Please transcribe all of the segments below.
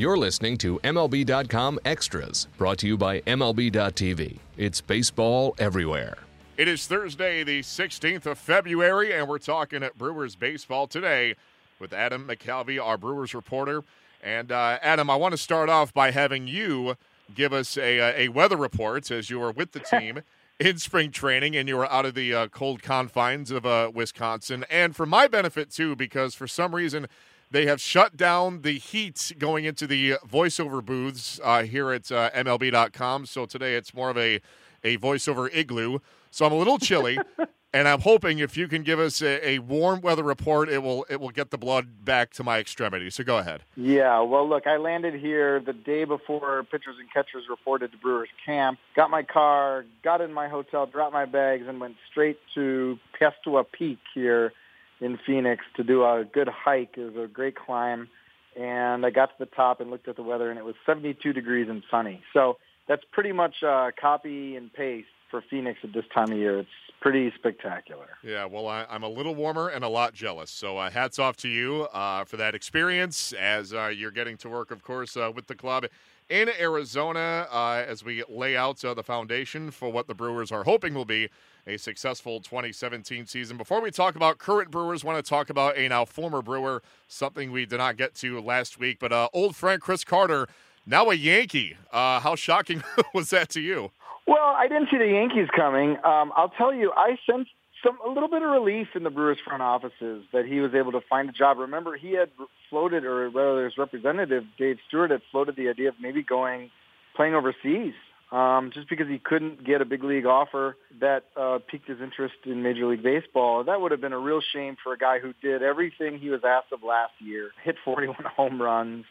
You're listening to MLB.com Extras, brought to you by MLB.tv. It's baseball everywhere. It is Thursday, the 16th of February, and we're talking at Brewers baseball today with Adam McCalvy, our Brewers reporter. And uh, Adam, I want to start off by having you give us a, uh, a weather report as you were with the team in spring training and you were out of the uh, cold confines of uh, Wisconsin. And for my benefit, too, because for some reason they have shut down the heat going into the voiceover booths uh, here at uh, MLB.com. So today it's more of a, a voiceover igloo. So I'm a little chilly. and I'm hoping if you can give us a, a, warm weather report, it will it will get the blood back to my extremity. So go ahead. Yeah, well, look, I landed here the day before pitchers and catchers reported to Brewers camp. Got my car, got in my hotel, dropped my bags, and went straight to Piestewa Peak here in Phoenix to do a good hike. It was a great climb. And I got to the top and looked at the weather, and it was 72 degrees and sunny. So that's pretty much uh, copy and paste for Phoenix at this time of year. It's pretty spectacular. Yeah, well, I, am a little warmer and a lot jealous. So uh, hats off to you uh, for that experience as uh, you're getting to work, of course, uh, with the club in Arizona uh, as we lay out uh, the foundation for what the Brewers are hoping will be a successful 2017 season. Before we talk about current Brewers, want to talk about a now former Brewer, something we did not get to last week, but uh, old friend Chris Carter, now a Yankee. Uh, how shocking was that to you? Well, I didn't see the Yankees coming. Um, I'll tell you, I sensed some a little bit of relief in the Brewers front offices that he was able to find a job. Remember, he had floated, or rather, his representative Dave Stewart had floated the idea of maybe going playing overseas um, just because he couldn't get a big league offer that uh, piqued his interest in Major League Baseball. That would have been a real shame for a guy who did everything he was asked of last year, hit 41 home runs,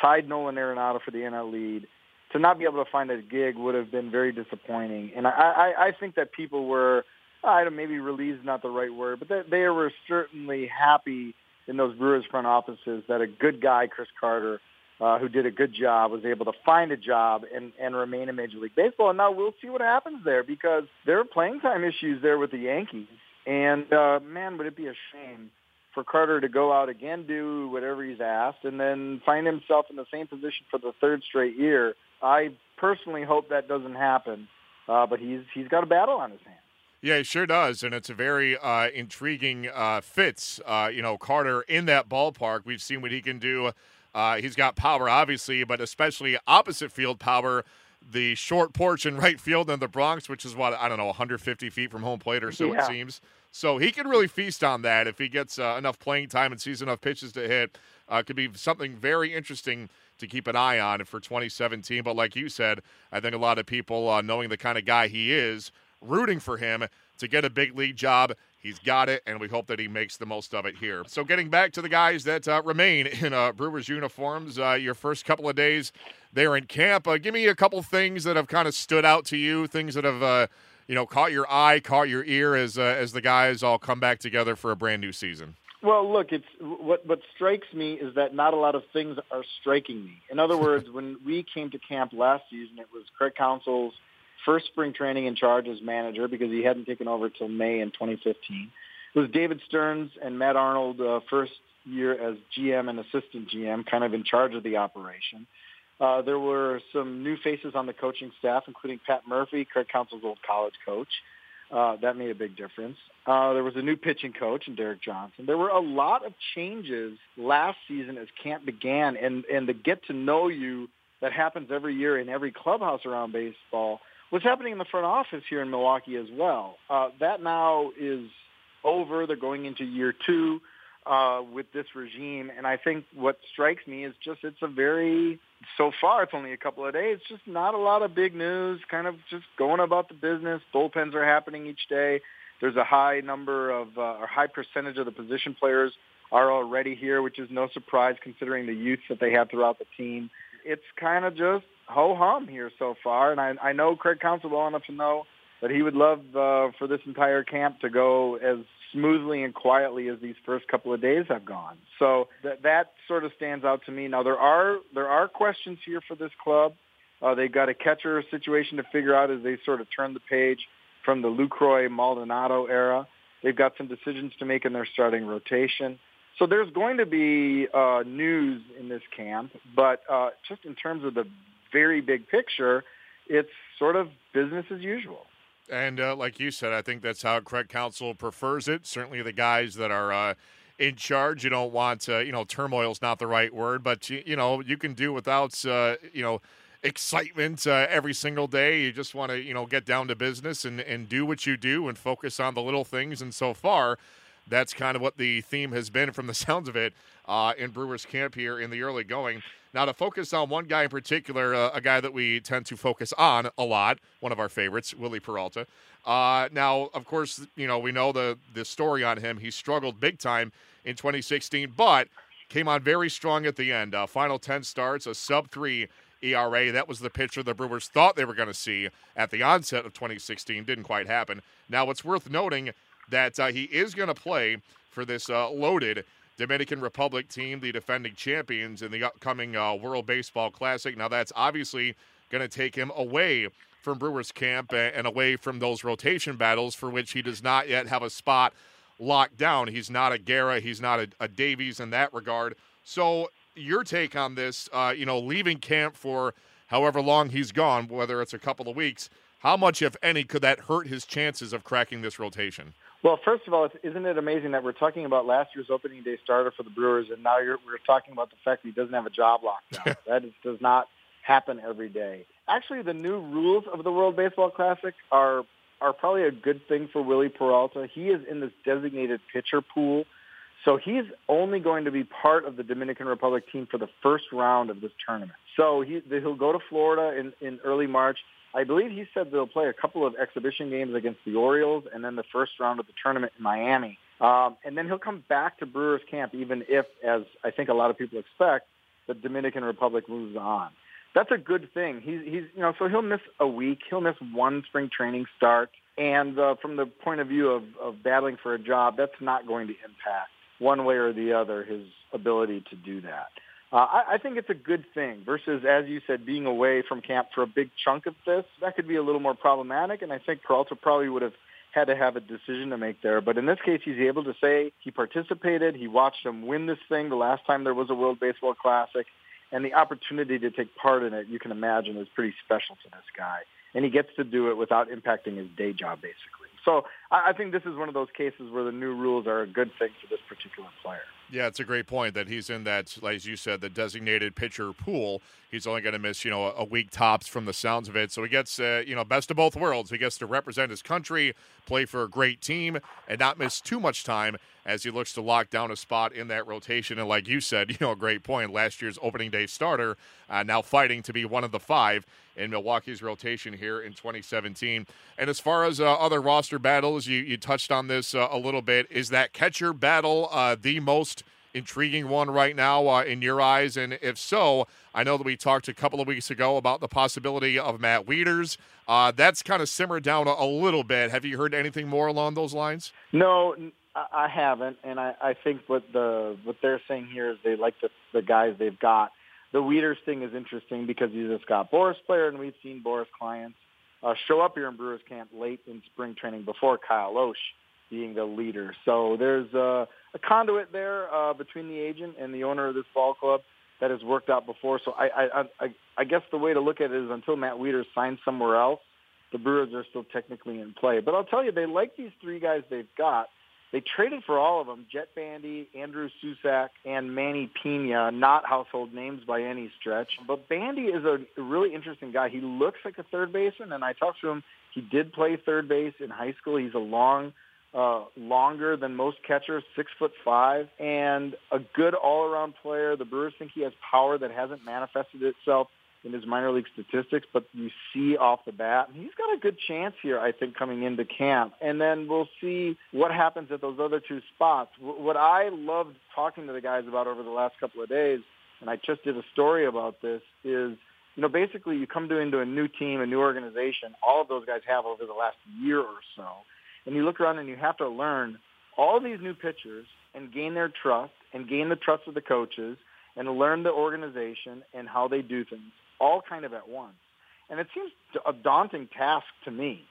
tied Nolan Arenado for the NL lead. To not be able to find a gig would have been very disappointing. And I, I, I think that people were, I don't maybe relieved is not the right word, but they were certainly happy in those Brewers front offices that a good guy, Chris Carter, uh, who did a good job, was able to find a job and, and remain in Major League Baseball. And now we'll see what happens there because there are playing time issues there with the Yankees. And uh, man, would it be a shame for Carter to go out again, do whatever he's asked, and then find himself in the same position for the third straight year. I personally hope that doesn't happen, uh, but he's he's got a battle on his hands. Yeah, he sure does, and it's a very uh, intriguing uh, fits. Uh, you know, Carter in that ballpark. We've seen what he can do uh, he's got power, obviously, but especially opposite field power. The short porch in right field in the Bronx, which is what I don't know, 150 feet from home plate or so yeah. it seems. So he can really feast on that if he gets uh, enough playing time and sees enough pitches to hit. Uh, could be something very interesting to keep an eye on for 2017. But like you said, I think a lot of people, uh, knowing the kind of guy he is, rooting for him to get a big league job He's got it, and we hope that he makes the most of it here. So, getting back to the guys that uh, remain in uh, Brewers uniforms, uh, your first couple of days there in camp, uh, give me a couple things that have kind of stood out to you, things that have, uh, you know, caught your eye, caught your ear as uh, as the guys all come back together for a brand new season. Well, look, it's what what strikes me is that not a lot of things are striking me. In other words, when we came to camp last season, it was Craig Counsell's first spring training in charge as manager because he hadn't taken over till May in 2015. It was David Stearns and Matt Arnold uh, first year as GM and assistant GM, kind of in charge of the operation. Uh, there were some new faces on the coaching staff, including Pat Murphy, Craig Counsell's old college coach. Uh, that made a big difference. Uh, there was a new pitching coach and Derek Johnson. There were a lot of changes last season as camp began, and and the get to know you that happens every year in every clubhouse around baseball what's happening in the front office here in Milwaukee as well. Uh, that now is over. They're going into year two uh, with this regime, and I think what strikes me is just it's a very so far it's only a couple of days, just not a lot of big news. Kind of just going about the business. Bullpens are happening each day. There's a high number of uh, or high percentage of the position players are already here, which is no surprise considering the youth that they have throughout the team. It's kind of just ho hum here so far, and I, I know Craig Counsell well enough to know that he would love uh, for this entire camp to go as smoothly and quietly as these first couple of days have gone. So that that sort of stands out to me. Now there are there are questions here for this club. Uh, they've got a catcher situation to figure out as they sort of turn the page from the Lucroy Maldonado era. They've got some decisions to make in their starting rotation. So there's going to be uh, news in this camp, but uh, just in terms of the very big picture, it's sort of business as usual. And uh, like you said, I think that's how Craig Counsell prefers it. Certainly, the guys that are uh, in charge, you don't want, uh, you know, turmoil is not the right word, but you, you know, you can do without, uh, you know, excitement uh, every single day. You just want to, you know, get down to business and and do what you do and focus on the little things. And so far, that's kind of what the theme has been from the sounds of it uh, in Brewers camp here in the early going. Now, to focus on one guy in particular, uh, a guy that we tend to focus on a lot, one of our favorites, Wily Peralta. Uh, now, of course, you know we know the the story on him. He struggled big time in 2016, but came on very strong at the end. Uh, final 10 starts, a sub three ERA. That was the pitcher the Brewers thought they were going to see at the onset of 2016. Didn't quite happen. Now, it's worth noting that uh, he is going to play for this uh, loaded Dominican Republic team, the defending champions in the upcoming uh, World Baseball Classic. Now, that's obviously going to take him away from Brewers camp and away from those rotation battles for which he does not yet have a spot locked down. He's not a Guerra, he's not a, a Davies in that regard. So, your take on this, uh, you know, leaving camp for however long he's gone, whether it's a couple of weeks, how much, if any, could that hurt his chances of cracking this rotation? Well, first of all, isn't it amazing that we're talking about last year's opening day starter for the Brewers, and now we're talking about the fact that he doesn't have a job locked down. that is, does not happen every day. Actually, the new rules of the World Baseball Classic are are probably a good thing for Wily Peralta. He is in this designated pitcher pool, so he's only going to be part of the Dominican Republic team for the first round of this tournament. So he, he'll go to Florida in, in early March. I believe he said they'll play a couple of exhibition games against the Orioles and then the first round of the tournament in Miami. Um, and then he'll come back to Brewers camp, even if, as I think a lot of people expect, the Dominican Republic moves on. That's a good thing. He's, he's, you know, so he'll miss a week. He'll miss one spring training start. And uh, from the point of view of, of battling for a job, that's not going to impact one way or the other his ability to do that. Uh, I, I think it's a good thing versus, as you said, being away from camp for a big chunk of this. That could be a little more problematic, and I think Peralta probably would have had to have a decision to make there. But in this case, he's able to say he participated. He watched them win this thing the last time there was a World Baseball Classic. And the opportunity to take part in it, you can imagine, is pretty special to this guy. And he gets to do it without impacting his day job, basically. So I think this is one of those cases where the new rules are a good thing for this particular player. Yeah, it's a great point that he's in that, as you said, the designated pitcher pool. He's only going to miss, you know, a week tops from the sounds of it. So he gets, uh, you know, best of both worlds. He gets to represent his country, play for a great team, and not miss too much time as he looks to lock down a spot in that rotation. And like you said, you know, a great point. Last year's opening day starter, uh, now fighting to be one of the five in Milwaukee's rotation here in 2017. And as far as uh, other roster battles, you, you touched on this uh, a little bit. Is that catcher battle uh, the most intriguing one right now uh, in your eyes? And if so, I know that we talked a couple of weeks ago about the possibility of Matt Wieters. Uh, that's kind of simmered down a, a, little bit. Have you heard anything more along those lines? No, I haven't, and I, I think what the what they're saying here is they like the the guys they've got. The Wieters thing is interesting because he's a Scott Boras player, and we've seen Boras clients uh, show up here in Brewers camp late in spring training before Kyle Lohse being the leader. So there's a, a conduit there uh, between the agent and the owner of this ball club that has worked out before. So I, I, I, I guess the way to look at it is until Matt Wieters signs somewhere else, the Brewers are still technically in play. But I'll tell you, they like these three guys they've got. They traded for all of them, Jett Bandy, Andrew Susac, and Manny Pena, not household names by any stretch. But Bandy is a really interesting guy. He looks like a third baseman, and I talked to him. He did play third base in high school. He's a long uh, longer than most catchers, six foot five, and a good all-around player. The Brewers think he has power that hasn't manifested itself in his minor league statistics, but you see off the bat, he's got a good chance here, I think, coming into camp. And then we'll see what happens at those other two spots. What I loved talking to the guys about over the last couple of days, and I just did a story about this, is you know, basically you come to into a new team, a new organization. All of those guys have over the last year or so and you look around and you have to learn all these new pitchers and gain their trust and gain the trust of the coaches and learn the organization and how they do things all kind of at once. And it seems a daunting task to me.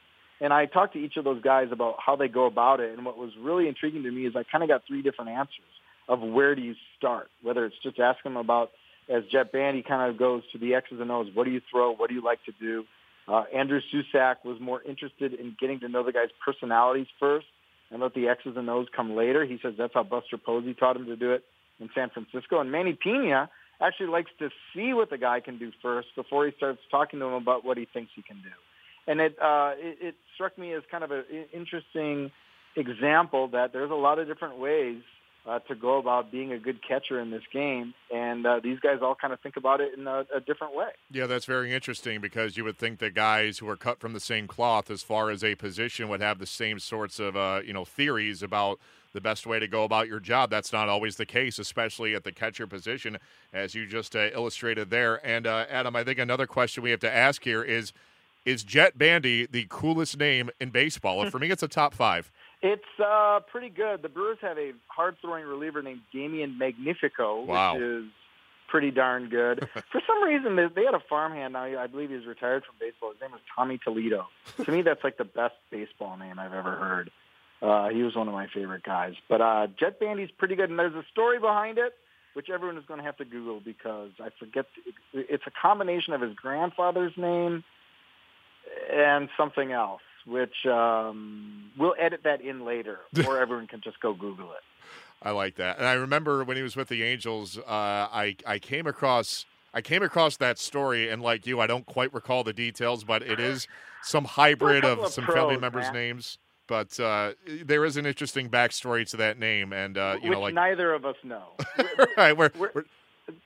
And I talked to each of those guys about how they go about it. And what was really intriguing to me is I kind of got three different answers. of where do you start, whether it's just asking him about, as Jett Bandy kind of goes to the X's and O's, what do you throw, what do you like to do. Uh, Andrew Susac was more interested in getting to know the guy's personalities first and let the X's and O's come later. He says that's how Buster Posey taught him to do it in San Francisco. And Manny Pena actually likes to see what the guy can do first before he starts talking to him about what he thinks he can do. And it uh, it, it struck me as kind of an interesting example that there's a lot of different ways uh, to go about being a good catcher in this game. And uh, these guys all kind of think about it in a, a, different way. Yeah, that's very interesting because you would think that guys who are cut from the same cloth as far as a position would have the same sorts of, uh, you know, theories about the best way to go about your job. That's not always the case, especially at the catcher position, as you just uh, illustrated there. And uh, Adam, I think another question we have to ask here is is Jett Bandy the coolest name in baseball? For me, it's a top five. It's uh, pretty good. The Brewers have a hard throwing reliever named Damien Magnifico, wow. which is pretty darn good. For some reason, they, they had a farmhand now. I believe he's retired from baseball. His name is Tommy Toledo. to me, that's like the best baseball name I've ever heard. Uh, he was one of my favorite guys. But uh, Jett Bandy's pretty good, and there's a story behind it, which everyone is going to have to Google because I forget. It's a combination of his grandfather's name and something else, which um, we'll edit that in later, or everyone can just go Google it. I like that, and I remember when he was with the Angels, uh, I I came across I came across that story, and like you, I don't quite recall the details, but it is some hybrid of, of some pros, family members' man. names. But uh, there is an interesting backstory to that name, and uh, you which know, like neither of us know. right, we're, We're- we're,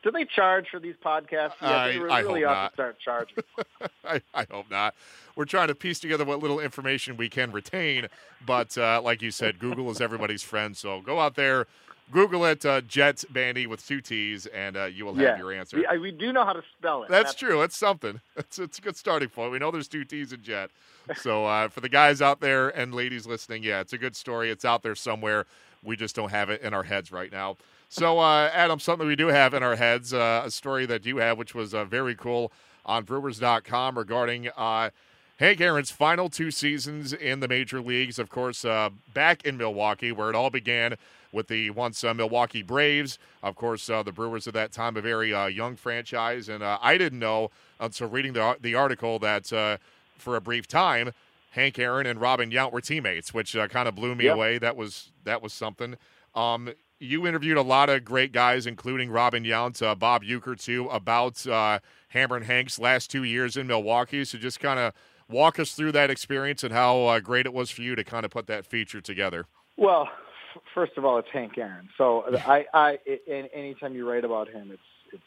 Do they charge for these podcasts? Yeah, I- they I really hope ought not. to start charging. I, I hope not. We're trying to piece together what little information we can retain, but uh, like you said, Google is everybody's friend. So go out there, Google it, uh, Jett Bandy with two T's, and uh, you will have yeah, your answer. we, I- we do know how to spell it. That's true. It's something. It's it's a good starting point. We know there's two T's in Jett. So uh, for the guys out there and ladies listening, yeah, it's a good story. It's out there somewhere. We just don't have it in our heads right now. So uh, Adam, something we do have in our heads, uh, a story that you have, which was uh, very cool on Brewers.com regarding uh, Hank Aaron's final two seasons in the major leagues. Of course, uh, back in Milwaukee, where it all began with the once uh, Milwaukee Braves. Of course, uh, the Brewers at that time a very uh, young franchise, and uh, I didn't know until reading the the article that uh, for a brief time, Hank Aaron and Robin Yount were teammates, which uh, kind of blew me Yep. away. That was that was something. Um, you interviewed a lot of great guys, including Robin Yount, uh, Bob Uecker too, about uh, Hammer and Hank's last two years in Milwaukee. So just kind of walk us through that experience and how uh, great it was for you to kind of put that feature together. Well, f- first of all, it's Hank Aaron. So I, I, and anytime you write about him, it's it's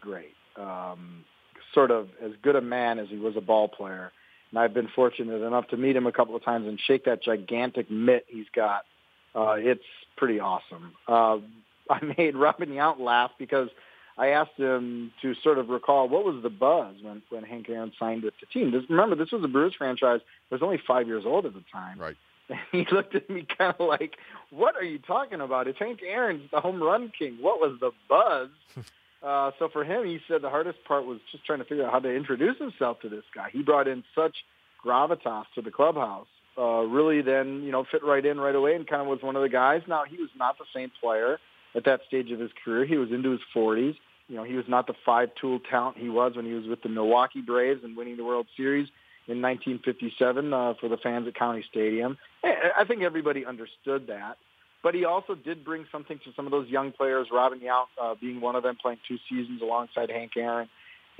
great. Um, sort of as good a man as he was a ball player, and I've been fortunate enough to meet him a couple of times and shake that gigantic mitt he's got. Uh, it's pretty awesome. Uh, I made Robin Yount laugh because I asked him to sort of recall what was the buzz when when Hank Aaron signed with the team. This, remember, this was a Brewers franchise. that was only five years old at the time. Right. And he looked at me kind of like, "What are you talking about? It's Hank Aaron's the home run king. What was the buzz?" uh, so for him, he said the hardest part was just trying to figure out how to introduce himself to this guy. He brought in such gravitas to the clubhouse. Uh, really, then you know, fit right in right away, and kind of was one of the guys. Now he was not the same player at that stage of his career. He was into his 40s. You know, he was not the five-tool talent he was when he was with the Milwaukee Braves and winning the World Series in 1957 uh, for the fans at County Stadium. I I think everybody understood that. But he also did bring something to some of those young players, Robin Yount uh, being one of them, playing two seasons alongside Hank Aaron,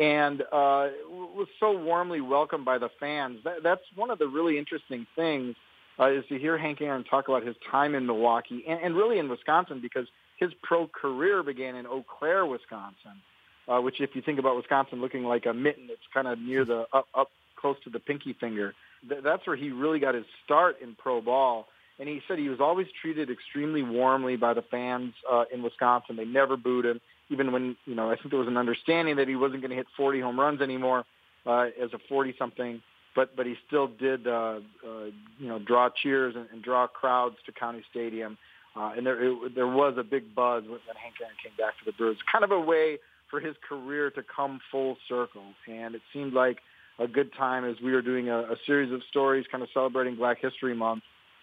and uh, was so warmly welcomed by the fans. That, that's one of the really interesting things uh, is to hear Hank Aaron talk about his time in Milwaukee and, and really in Wisconsin because his pro career began in Eau Claire, Wisconsin, uh, which if you think about Wisconsin looking like a mitten, it's kind of near the up, up close to the pinky finger. Th- that's where he really got his start in pro ball. And he said he was always treated extremely warmly by the fans uh, in Wisconsin. They never booed him, even when you know I think there was an understanding that he wasn't going to hit 40 home runs anymore uh, as a 40-something. But but he still did uh, uh, you know draw cheers and, and draw crowds to County Stadium. Uh, and there it, there was a big buzz when, when Hank Aaron came back for the Brewers. Kind of a way for his career to come full circle, and it seemed like a good time as we were doing a, a series of stories, kind of celebrating Black History Month,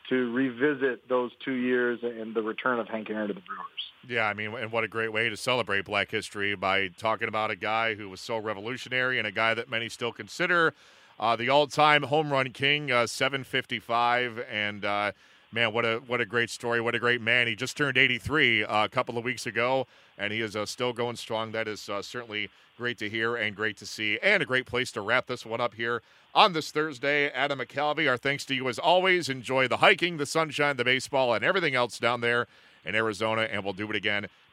to revisit those two years and the return of Hank Aaron to the Brewers. Yeah, I mean, and what a great way to celebrate Black History by talking about a guy who was so revolutionary and a guy that many still consider uh, the all-time home run king, uh, 755, and uh, man, what a what a great story, what a great man. He just turned 83 uh, a couple of weeks ago, and he is uh, still going strong. That is uh, certainly great to hear and great to see, and a great place to wrap this one up here on this Thursday. Adam McCalvy, our thanks to you as always. Enjoy the hiking, the sunshine, the baseball, and everything else down there in Arizona, and we'll do it again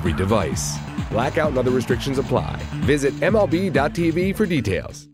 every device. Blackout and other restrictions apply. Visit MLB.tv for details.